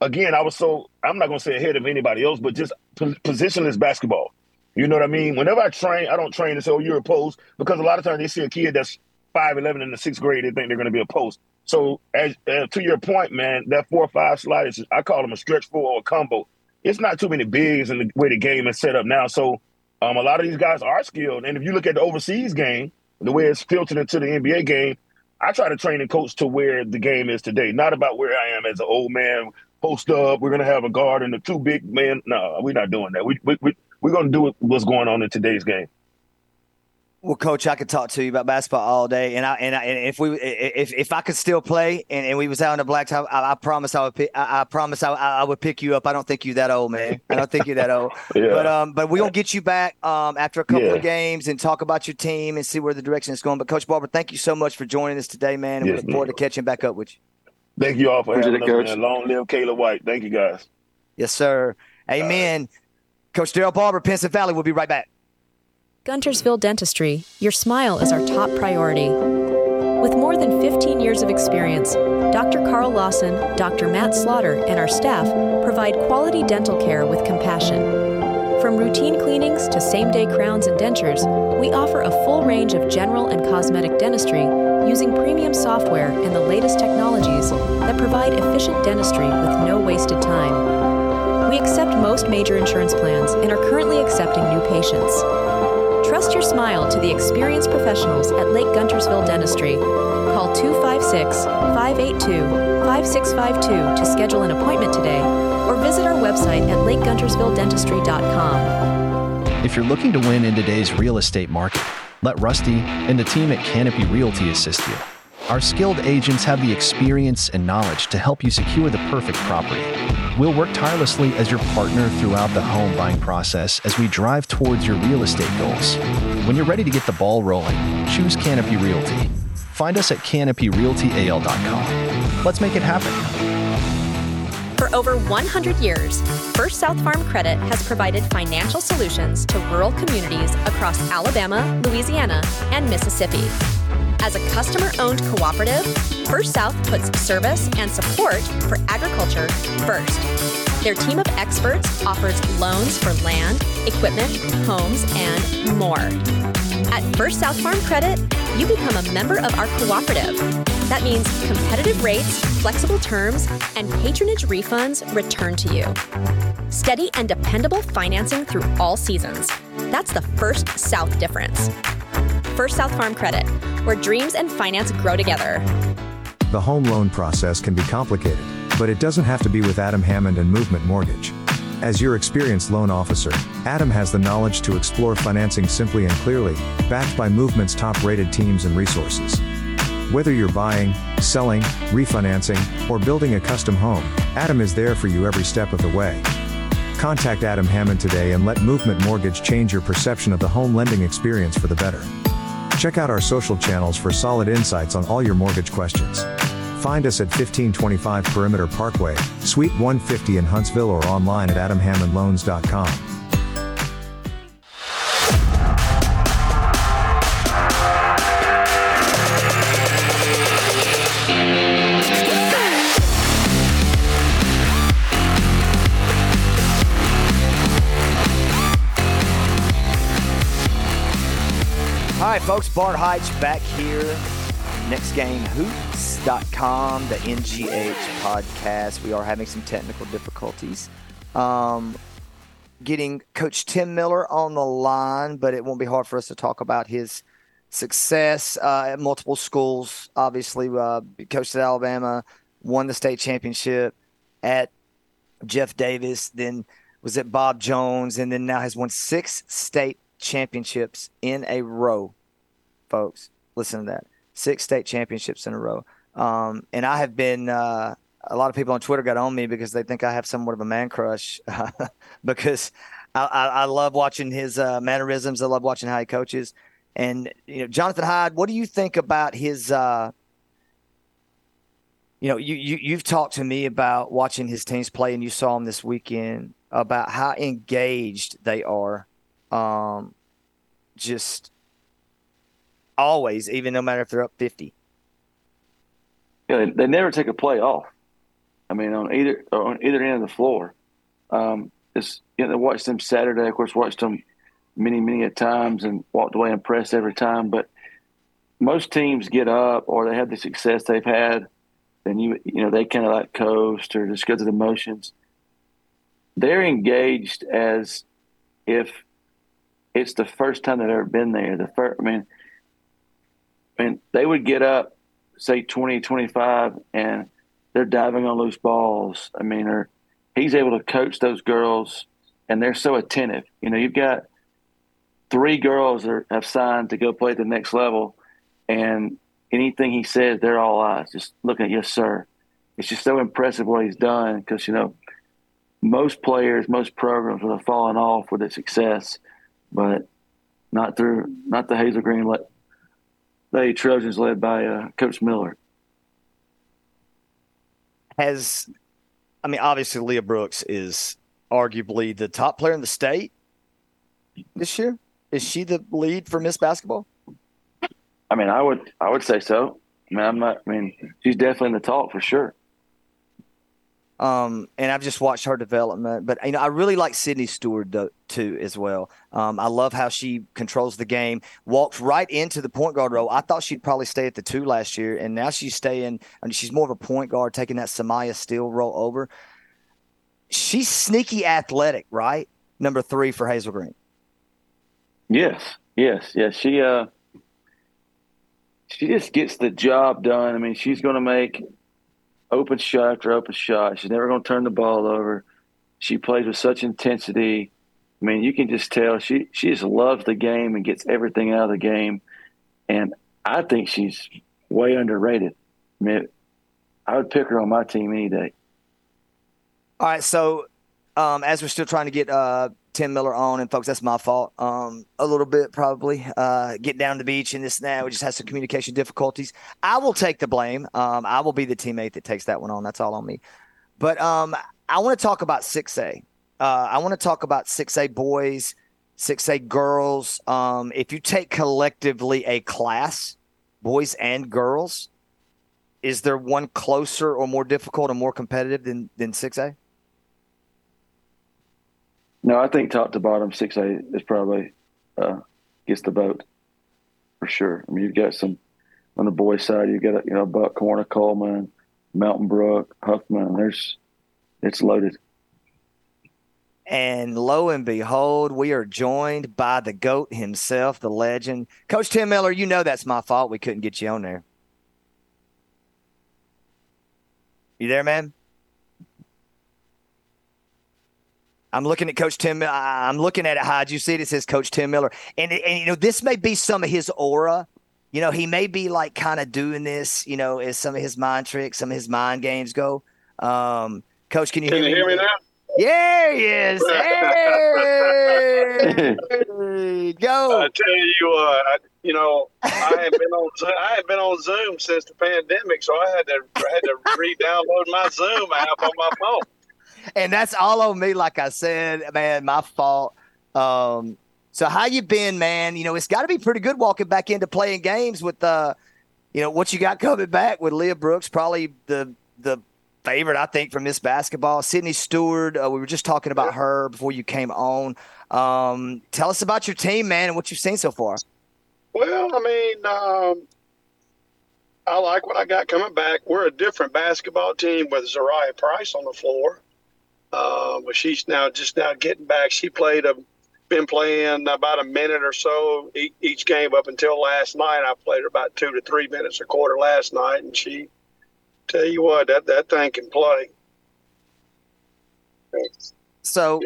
again, I was so I'm not gonna say ahead of anybody else, but just positionless basketball. You know what I mean? Whenever I train, I don't train to say, "Oh, you're a post," because a lot of times they see a kid that's five eleven in the sixth grade, they think they're going to be a post. So, as uh, to your point, man, that four or five sliders, I call them a stretch four or a combo. It's not too many bigs in the way the game is set up now. So, um, a lot of these guys are skilled, and if you look at the overseas game, the way it's filtered into the NBA game, I try to train and coach to where the game is today, not about where I am as an old man post up. We're gonna have a guard and the two big men. No, we're not doing that. We we, we we're gonna do what's going on in today's game. Well, coach, I could talk to you about basketball all day, and I and, I, and if we if if I could still play and, and we was out in the blacktop, I, I promise I would pick, I, I promise I, I would pick you up. I don't think you that old, man. I don't think you're that old. yeah. But um, but we gonna get you back um after a couple yeah. of games and talk about your team and see where the direction is going. But Coach Barber, thank you so much for joining us today, man. And yes, we look forward man. to catching back up with you. Thank you all for Appreciate having us, man. Long live Caleb White. Thank you, guys. Yes, sir. Amen. Right. Coach Daryl Barber, Pensacola Valley. We'll be right back. Guntersville Dentistry, your smile is our top priority. With more than 15 years of experience, Dr. Carl Lawson, Dr. Matt Slaughter, and our staff provide quality dental care with compassion. From routine cleanings to same day crowns and dentures, we offer a full range of general and cosmetic dentistry using premium software and the latest technologies that provide efficient dentistry with no wasted time. We accept most major insurance plans and are currently accepting new patients. Trust your smile to the experienced professionals at Lake Guntersville Dentistry. Call 256 582 5652 to schedule an appointment today or visit our website at lakeguntersvilledentistry.com. If you're looking to win in today's real estate market, let Rusty and the team at Canopy Realty assist you. Our skilled agents have the experience and knowledge to help you secure the perfect property. We'll work tirelessly as your partner throughout the home buying process as we drive towards your real estate goals. When you're ready to get the ball rolling, choose Canopy Realty. Find us at canopyrealtyal.com. Let's make it happen. For over 100 years, First South Farm Credit has provided financial solutions to rural communities across Alabama, Louisiana, and Mississippi. As a customer owned cooperative, First South puts service and support for agriculture first. Their team of experts offers loans for land, equipment, homes, and more. At First South Farm Credit, you become a member of our cooperative. That means competitive rates, flexible terms, and patronage refunds return to you. Steady and dependable financing through all seasons. That's the First South difference. First South Farm Credit, where dreams and finance grow together. The home loan process can be complicated, but it doesn't have to be with Adam Hammond and Movement Mortgage. As your experienced loan officer, Adam has the knowledge to explore financing simply and clearly, backed by Movement's top rated teams and resources. Whether you're buying, selling, refinancing, or building a custom home, Adam is there for you every step of the way. Contact Adam Hammond today and let Movement Mortgage change your perception of the home lending experience for the better. Check out our social channels for solid insights on all your mortgage questions. Find us at 1525 Perimeter Parkway, Suite 150 in Huntsville or online at adamhammondloans.com. right, folks, Bart Heitch back here. Next game, hoops.com, the NGH podcast. We are having some technical difficulties. Um, getting Coach Tim Miller on the line, but it won't be hard for us to talk about his success uh, at multiple schools. Obviously, uh, coached at Alabama, won the state championship at Jeff Davis, then was at Bob Jones, and then now has won six state championships in a row. Folks, listen to that: six state championships in a row. Um, and I have been. Uh, a lot of people on Twitter got on me because they think I have somewhat of a man crush because I, I, I, love watching his uh, mannerisms. I love watching how he coaches. And you know, Jonathan Hyde, what do you think about his? Uh, you know, you, you you've talked to me about watching his teams play, and you saw him this weekend about how engaged they are. Um, just always, even no matter if they're up fifty. Yeah, they, they never take a play off. I mean, on either on either end of the floor. Um, it's you know, watched them Saturday. Of course, watched them many, many a times and walked away impressed every time. But most teams get up or they have the success they've had, then you you know they kind of like coast or just go through the motions. They're engaged as if it's the first time they've ever been there. The first, I mean, Mean, they would get up, say 20, 25, and they're diving on loose balls. I mean, or he's able to coach those girls, and they're so attentive. You know, you've got three girls are, have signed to go play at the next level, and anything he says, they're all eyes, just looking at yes, sir. It's just so impressive what he's done because you know most players, most programs would have fallen off with its success, but not through not the Hazel Green Lady Trojans led by uh, Coach Miller. Has I mean, obviously Leah Brooks is arguably the top player in the state this year. Is she the lead for Miss Basketball? I mean, I would I would say so. I mean, I'm not. I mean, she's definitely in the talk for sure. Um, and I've just watched her development, but you know, I really like Sydney Stewart too as well. Um, I love how she controls the game, walks right into the point guard role. I thought she'd probably stay at the two last year, and now she's staying. I mean, she's more of a point guard, taking that Samaya Steele role over. She's sneaky athletic, right? Number three for Hazel Green. Yes, yes, yes. She uh, she just gets the job done. I mean, she's going to make open shot after open shot. She's never going to turn the ball over. She plays with such intensity. I mean, you can just tell she she just loves the game and gets everything out of the game. And I think she's way underrated. I mean, I would pick her on my team any day. All right, so um, as we're still trying to get uh, Tim Miller on, and folks, that's my fault. Um, a little bit probably. Uh, get down to the beach and this and that. We just had some communication difficulties. I will take the blame. Um, I will be the teammate that takes that one on. That's all on me. But um, I want to talk about 6A. Uh, I want to talk about 6A boys, 6A girls. Um, if you take collectively a class, boys and girls, is there one closer or more difficult or more competitive than, than 6A? No, I think top to bottom six A is probably uh, gets the vote for sure. I mean, you've got some on the boys' side. You've got you know Buckhorn, Cullman, Mountain Brook, Huffman. There's it's loaded. And lo and behold, we are joined by the GOAT himself, the legend. Coach Tim Miller, you know that's my fault. We couldn't get you on there. You there, man? I'm looking at Coach Tim. I'm looking at it. How do you see it? It says Coach Tim Miller, and and you know this may be some of his aura. You know, he may be like kind of doing this. You know, as some of his mind tricks, some of his mind games go. Um, Coach, can you can hear, you me? hear me now? Yeah, he is. Hey, go. I tell you what, I, you know, I had been on I had been on Zoom since the pandemic, so I had to I had to re-download my Zoom app on my phone and that's all on me. Like I said, man, my fault. Um, so how you been, man? You know, it's got to be pretty good walking back into playing games with uh, you know, what you got coming back with Leah Brooks, probably the the favorite I think from Miss Basketball. Sydney Stewart, uh, we were just talking about her before you came on. Um, tell us about your team, man, and what you've seen so far. Well, I mean, um, I like what I got coming back. We're a different basketball team with Zariah Price on the floor uh, but she's now just now getting back. She played a, been playing about a minute or so each game up until last night. I played her about two to three minutes a quarter last night, and she, tell you what, that that thing can play. So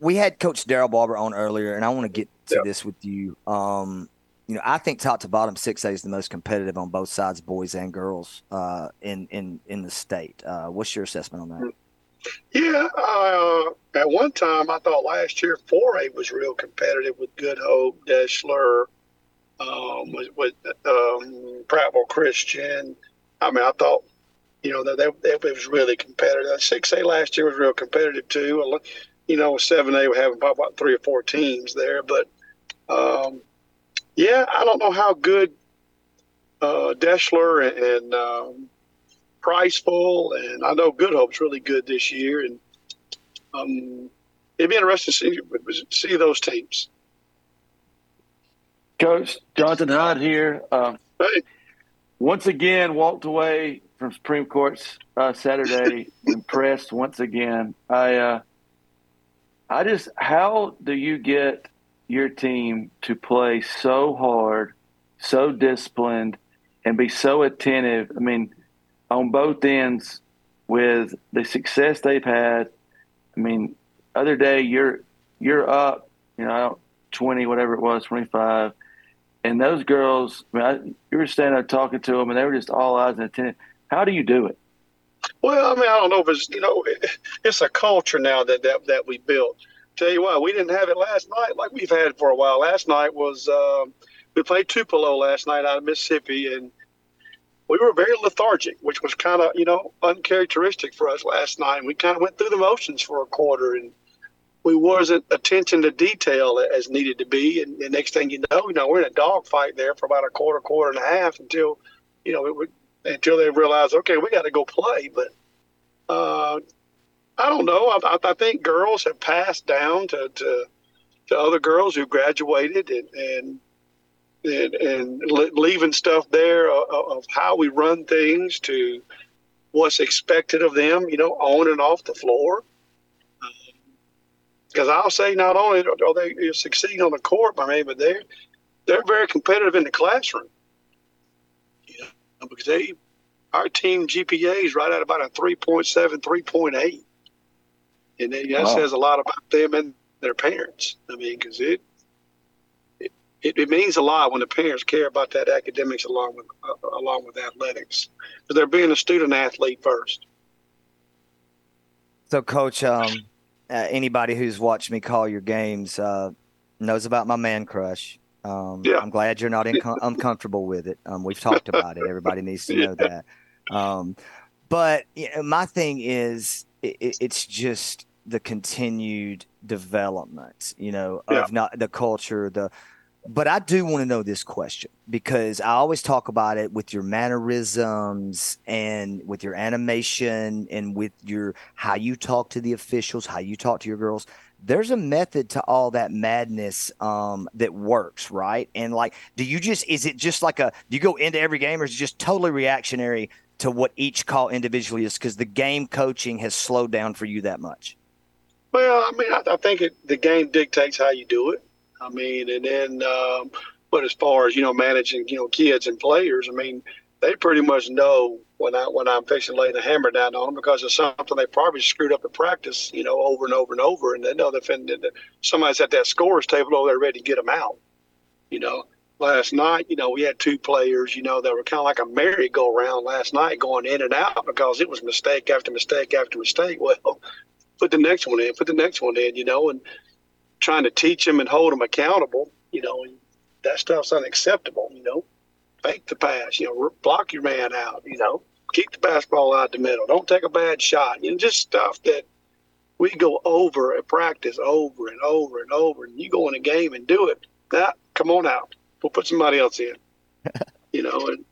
we had Coach Daryl Barber on earlier, and I want to get to yep. this with you. Um, you know, I think top to bottom six A is the most competitive on both sides, boys and girls, uh, in in in the state. Uh, what's your assessment on that? Yeah, uh, at one time I thought last year four A was real competitive with Good Hope, Deshler, um, with, with um, Prattville Christian. I mean, I thought you know that, that, that it was really competitive. Six A last year was real competitive too. You know, seven A we having about three or four teams there, but um, yeah, I don't know how good uh, Deshler and, and um, Priceville, and I know Good Hope's really good this year, and um, it'd be interesting to see, see those teams. Coach Jonathan Hunt here. Um, hey. Once again, walked away from Supreme Court's uh, Saturday impressed once again. I uh, I just how do you get your team to play so hard, so disciplined, and be so attentive. I mean, on both ends with the success they've had. I mean, other day you're you're up, you know, twenty whatever it was, twenty five, and those girls. I mean, I, you were standing there talking to them, and they were just all eyes and attentive. How do you do it? Well, I mean, I don't know if it's you know, it's a culture now that that that we built tell you what, we didn't have it last night like we've had for a while. Last night was uh, we played Tupelo last night out of Mississippi, and we were very lethargic, which was kind of you know uncharacteristic for us last night. We kind of went through the motions for a quarter, and we wasn't attention to detail as needed to be. And the next thing you know, you know, we're in a dogfight there for about a quarter, quarter and a half until you know it until they realized, okay, we got to go play. But uh, I don't know. I, I, think girls have passed down to, to, to other girls who graduated and and and, and leaving stuff there of, of how we run things to what's expected of them. You know, on and off the floor. Because um, I'll say, not only are they succeeding on the court, I mean, but they're they're very competitive in the classroom. You know, because they our team GPA is right at about a 3.7, 3.8 and that wow. says a lot about them and their parents. I mean, because it, it it means a lot when the parents care about that academics along with uh, along with athletics, because they're being a student athlete first. So, Coach, um, uh, anybody who's watched me call your games uh, knows about my man crush. Um, yeah. I'm glad you're not inco- uncomfortable with it. Um, we've talked about it. Everybody needs to know that. Um, but you know, my thing is, it, it's just the continued development, you know, of yeah. not the culture, the but I do want to know this question because I always talk about it with your mannerisms and with your animation and with your how you talk to the officials, how you talk to your girls. There's a method to all that madness um, that works, right? And like, do you just is it just like a do you go into every game or is it just totally reactionary to what each call individually is because the game coaching has slowed down for you that much? Well, I mean, I, I think it, the game dictates how you do it. I mean, and then, um, but as far as you know, managing you know kids and players, I mean, they pretty much know when I when I'm fixing to lay the hammer down on them because it's something they probably screwed up in practice, you know, over and over and over, and they know that somebody's at that scores table over there ready to get them out. You know, last night, you know, we had two players, you know, that were kind of like a merry-go-round last night, going in and out because it was mistake after mistake after mistake. Well, put the next one in, put the next one in, you know, and trying to teach them and hold them accountable, you know, that stuff's unacceptable, you know. Fake the pass, you know, block your man out, you know, keep the basketball out the middle, don't take a bad shot, you know, just stuff that we go over at practice over and over and over, and you go in a game and do it. That come on out, we'll put somebody else in, you know, and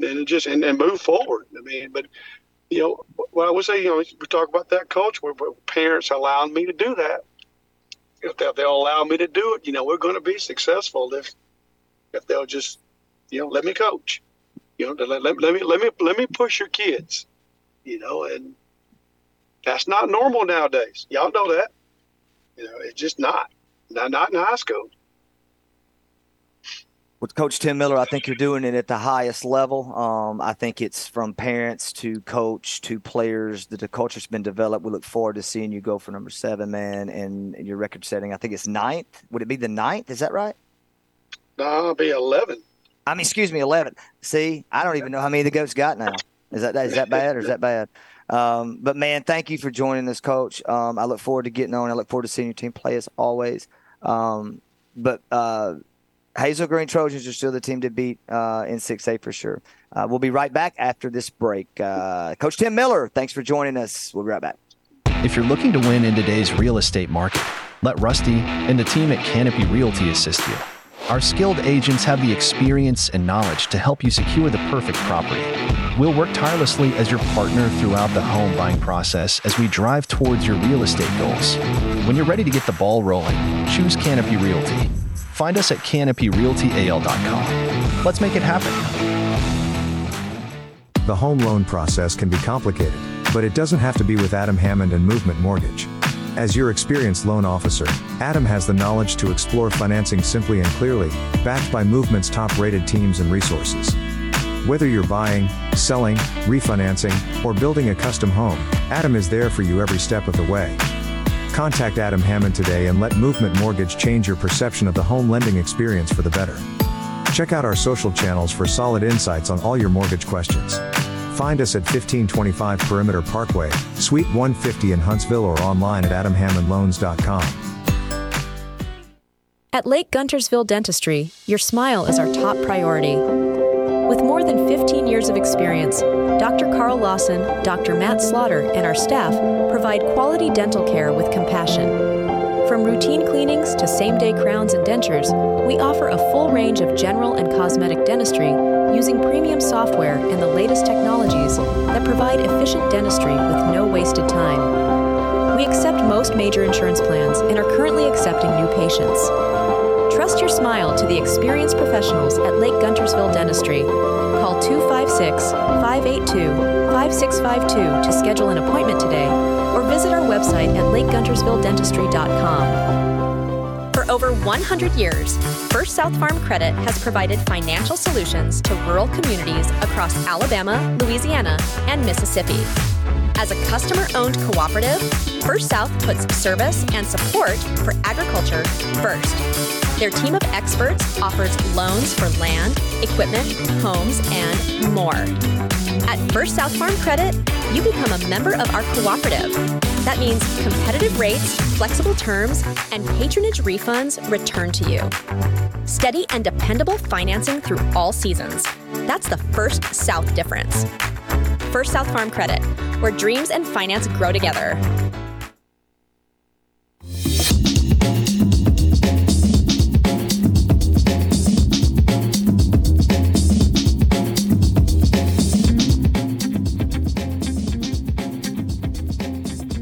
and just and, and move forward. I mean, but you know, what I would say, you know, we talk about that culture where parents allowing me to do that. If they'll, they'll allow me to do it, you know, we're going to be successful if if they'll just, you know, let me coach. You know, let, let, let me let me let me push your kids. You know, and That's not normal nowadays. Y'all know that. You know, it's just not. Not, not in high school. With Coach Tim Miller, I think you're doing it at the highest level. Um, I think it's from parents to coach to players. The, the culture's been developed. We look forward to seeing you go for number seven, man, and your record setting. I think it's ninth. Would it be the ninth? Is that right? No, I'll be 11. I mean, excuse me, 11. See, I don't even know how many the goats got now. Is that is that bad or is that bad? Um, but man, thank you for joining us, Coach. Um, I look forward to getting on. I look forward to seeing your team play as always. Um, but uh, Hazel Green Trojans are still the team to beat uh, in 6A for sure. Uh, we'll be right back after this break. Uh, Coach Tim Miller, thanks for joining us. We'll be right back. If you're looking to win in today's real estate market, let Rusty and the team at Canopy Realty assist you. Our skilled agents have the experience and knowledge to help you secure the perfect property. We'll work tirelessly as your partner throughout the home buying process as we drive towards your real estate goals. When you're ready to get the ball rolling, choose Canopy Realty. Find us at canopyrealtyal.com. Let's make it happen. The home loan process can be complicated, but it doesn't have to be with Adam Hammond and Movement Mortgage. As your experienced loan officer, Adam has the knowledge to explore financing simply and clearly, backed by Movement's top rated teams and resources. Whether you're buying, selling, refinancing, or building a custom home, Adam is there for you every step of the way. Contact Adam Hammond today and let Movement Mortgage change your perception of the home lending experience for the better. Check out our social channels for solid insights on all your mortgage questions. Find us at 1525 Perimeter Parkway, Suite 150 in Huntsville or online at adamhammondloans.com. At Lake Guntersville Dentistry, your smile is our top priority. With more than 15 years of experience, Dr. Carl Lawson, Dr. Matt Slaughter, and our staff provide quality dental care with compassion. From routine cleanings to same day crowns and dentures, we offer a full range of general and cosmetic dentistry using premium software and the latest technologies that provide efficient dentistry with no wasted time. We accept most major insurance plans and are currently accepting new patients. Trust your smile to the experienced professionals at Lake Guntersville Dentistry. Call 256 582 5652 to schedule an appointment today or visit our website at lakeguntersvilledentistry.com. For over 100 years, First South Farm Credit has provided financial solutions to rural communities across Alabama, Louisiana, and Mississippi. As a customer owned cooperative, First South puts service and support for agriculture first. Their team of experts offers loans for land, equipment, homes, and more. At First South Farm Credit, you become a member of our cooperative. That means competitive rates, flexible terms, and patronage refunds returned to you. Steady and dependable financing through all seasons. That's the First South difference. First South Farm Credit, where dreams and finance grow together.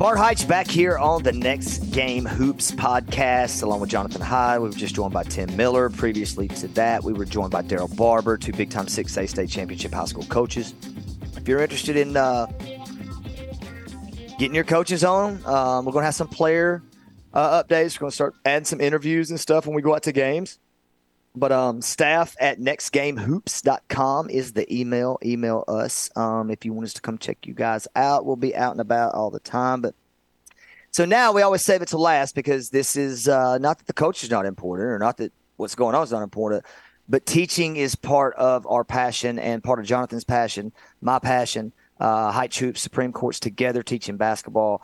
Bart Heitch back here on the Next Game Hoops podcast, along with Jonathan Hyde. We were just joined by Tim Miller. Previously to that, we were joined by Daryl Barber, two big time 6A state championship high school coaches. If you're interested in uh, getting your coaches on, um, we're going to have some player uh, updates. We're going to start adding some interviews and stuff when we go out to games. But um, staff at nextgamehoops.com is the email. Email us um, if you want us to come check you guys out. We'll be out and about all the time. But so now we always save it to last because this is uh, not that the coach is not important or not that what's going on is not important, but teaching is part of our passion and part of Jonathan's passion, my passion. Uh, Heitch Hoops, Supreme Courts together teaching basketball.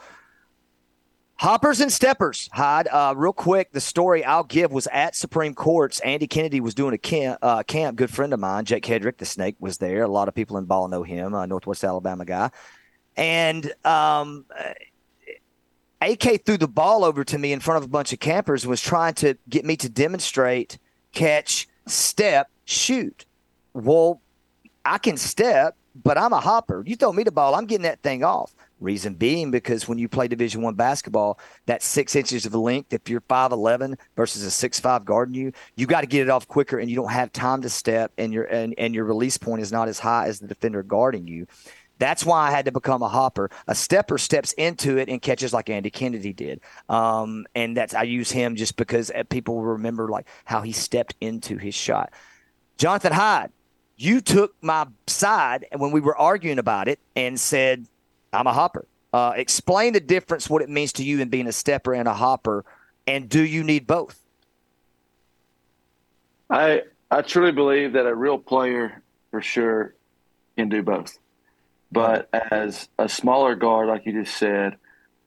Hoppers and steppers, Hyde. Uh, real quick, the story I'll give was at Supreme Courts. Andy Kennedy was doing a camp. Uh, camp. Good friend of mine, Jake Hedrick, the Snake, was there. A lot of people in ball know him, uh, Northwest Alabama guy. And um, AK threw the ball over to me in front of a bunch of campers and was trying to get me to demonstrate, catch, step, shoot. Well, I can step, but I'm a hopper. You throw me the ball, I'm getting that thing off. Reason being because when you play Division One basketball, that six inches of length, if you're five eleven versus a six five guarding you, you got to get it off quicker, and you don't have time to step, and your and, and your release point is not as high as the defender guarding you. That's why I had to become a hopper. A stepper steps into it and catches like Andy Kennedy did. Um, and that's I use him just because uh, people remember like how he stepped into his shot. Jonathan Hyde, you took my side when we were arguing about it and said, I'm a hopper. Uh, explain the difference, what it means to you in being a stepper and a hopper, and do you need both? I I truly believe that a real player for sure can do both. But as a smaller guard, like you just said,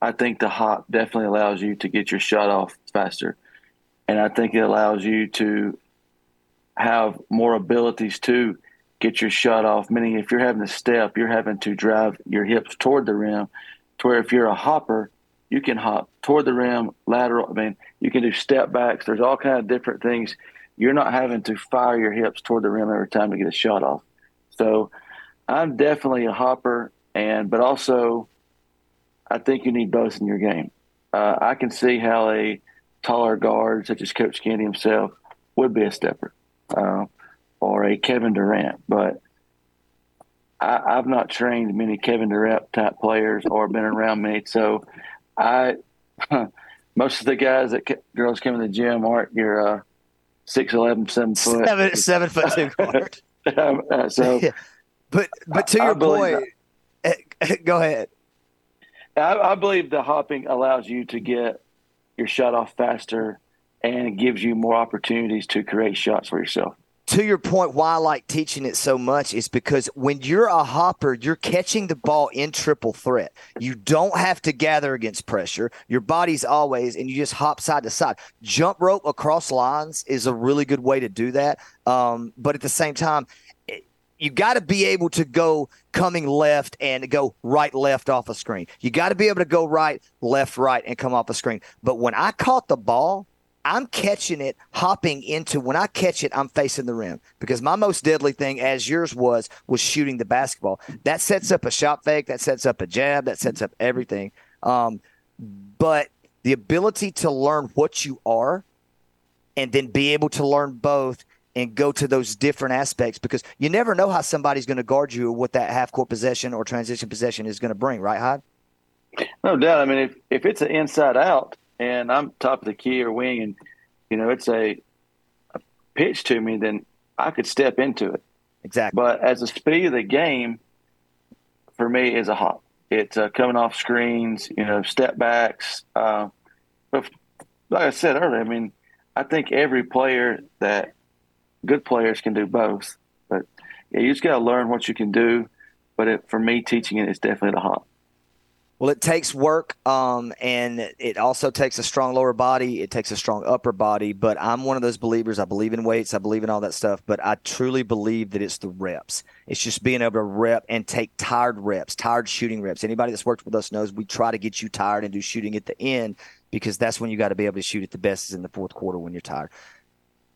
I think the hop definitely allows you to get your shot off faster. And I think it allows you to have more abilities to get your shot off. Meaning, if you're having a step, you're having to drive your hips toward the rim. To where if you're a hopper, you can hop toward the rim, lateral. I mean, you can do step backs. There's all kind of different things. You're not having to fire your hips toward the rim every time to get a shot off. So, I'm definitely a hopper, and but also, I think you need both in your game. Uh, I can see how a taller guard such as Coach Kennedy himself would be a stepper uh, or a Kevin Durant. But I, have not trained many Kevin Durant type players or been around many. So I, most of the guys that girls come in the gym aren't your uh, 6'11", 7 foot. Seven, seven foot two guard. Um, uh, so, yeah. but but to your point, that. go ahead. I, I believe the hopping allows you to get your shot off faster and it gives you more opportunities to create shots for yourself. To your point, why I like teaching it so much is because when you're a hopper, you're catching the ball in triple threat. You don't have to gather against pressure. Your body's always, and you just hop side to side. Jump rope across lines is a really good way to do that. Um, but at the same time, you got to be able to go coming left and go right left off a screen. You got to be able to go right left right and come off a screen. But when I caught the ball, I'm catching it, hopping into when I catch it, I'm facing the rim because my most deadly thing, as yours was, was shooting the basketball. That sets up a shot fake, that sets up a jab, that sets up everything. Um, but the ability to learn what you are and then be able to learn both and go to those different aspects because you never know how somebody's going to guard you or what that half court possession or transition possession is going to bring, right, Hyde? No doubt. I mean, if, if it's an inside out, and I'm top of the key or wing, and you know it's a, a pitch to me, then I could step into it. Exactly. But as a speed of the game, for me, is a hop. It's uh, coming off screens, you know, step backs. Uh, but like I said earlier, I mean, I think every player that good players can do both. But yeah, you just got to learn what you can do. But it, for me, teaching it is definitely the hop. Well, it takes work, um, and it also takes a strong lower body. It takes a strong upper body. But I'm one of those believers. I believe in weights. I believe in all that stuff. But I truly believe that it's the reps. It's just being able to rep and take tired reps, tired shooting reps. Anybody that's worked with us knows we try to get you tired and do shooting at the end because that's when you got to be able to shoot at the best is in the fourth quarter when you're tired.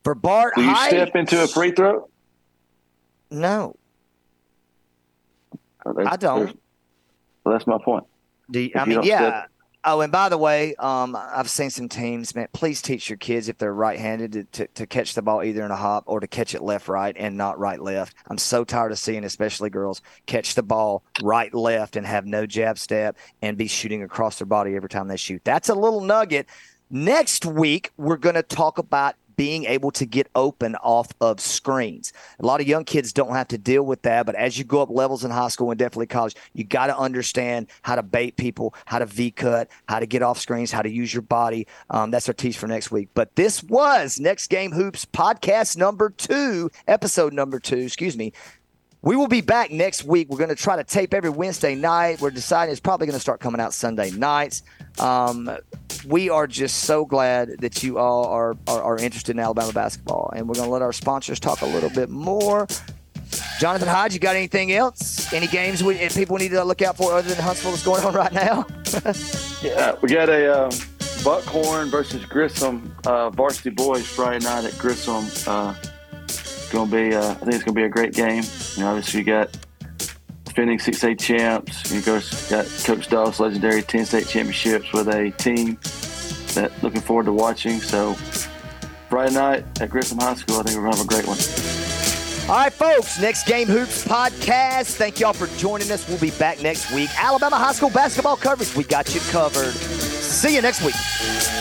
For Bart, do you step into a free throw? No, oh, I don't. Well, that's my point. Do you, I mean, yeah. Oh, and by the way, um, I've seen some teams, man. Please teach your kids if they're right-handed to, to, to, catch the ball either in a hop or to catch it left-right and not right-left. I'm so tired of seeing, especially girls, catch the ball right-left and have no jab step and be shooting across their body every time they shoot. That's a little nugget. Next week, we're going to talk about being able to get open off of screens. A lot of young kids don't have to deal with that, but as you go up levels in high school and definitely college, you got to understand how to bait people, how to V cut, how to get off screens, how to use your body. Um, that's our teach for next week. But this was Next Game Hoops podcast number two, episode number two, excuse me. We will be back next week. We're going to try to tape every Wednesday night. We're deciding it's probably going to start coming out Sunday nights. Um, we are just so glad that you all are, are, are interested in Alabama basketball, and we're going to let our sponsors talk a little bit more. Jonathan Hodge, you got anything else? Any games we, people need to look out for other than Huntsville that's going on right now? yeah, we got a um, Buckhorn versus Grissom uh, varsity boys Friday night at Grissom. Uh, going to be, uh, I think it's going to be a great game. You know, obviously you got defending 6A champs. You got Coach Doss legendary 10 state championships with a team that looking forward to watching. So Friday night at Grissom High School, I think we're going to have a great one. All right, folks, next Game Hoops podcast. Thank y'all for joining us. We'll be back next week. Alabama high school basketball coverage. We got you covered. See you next week.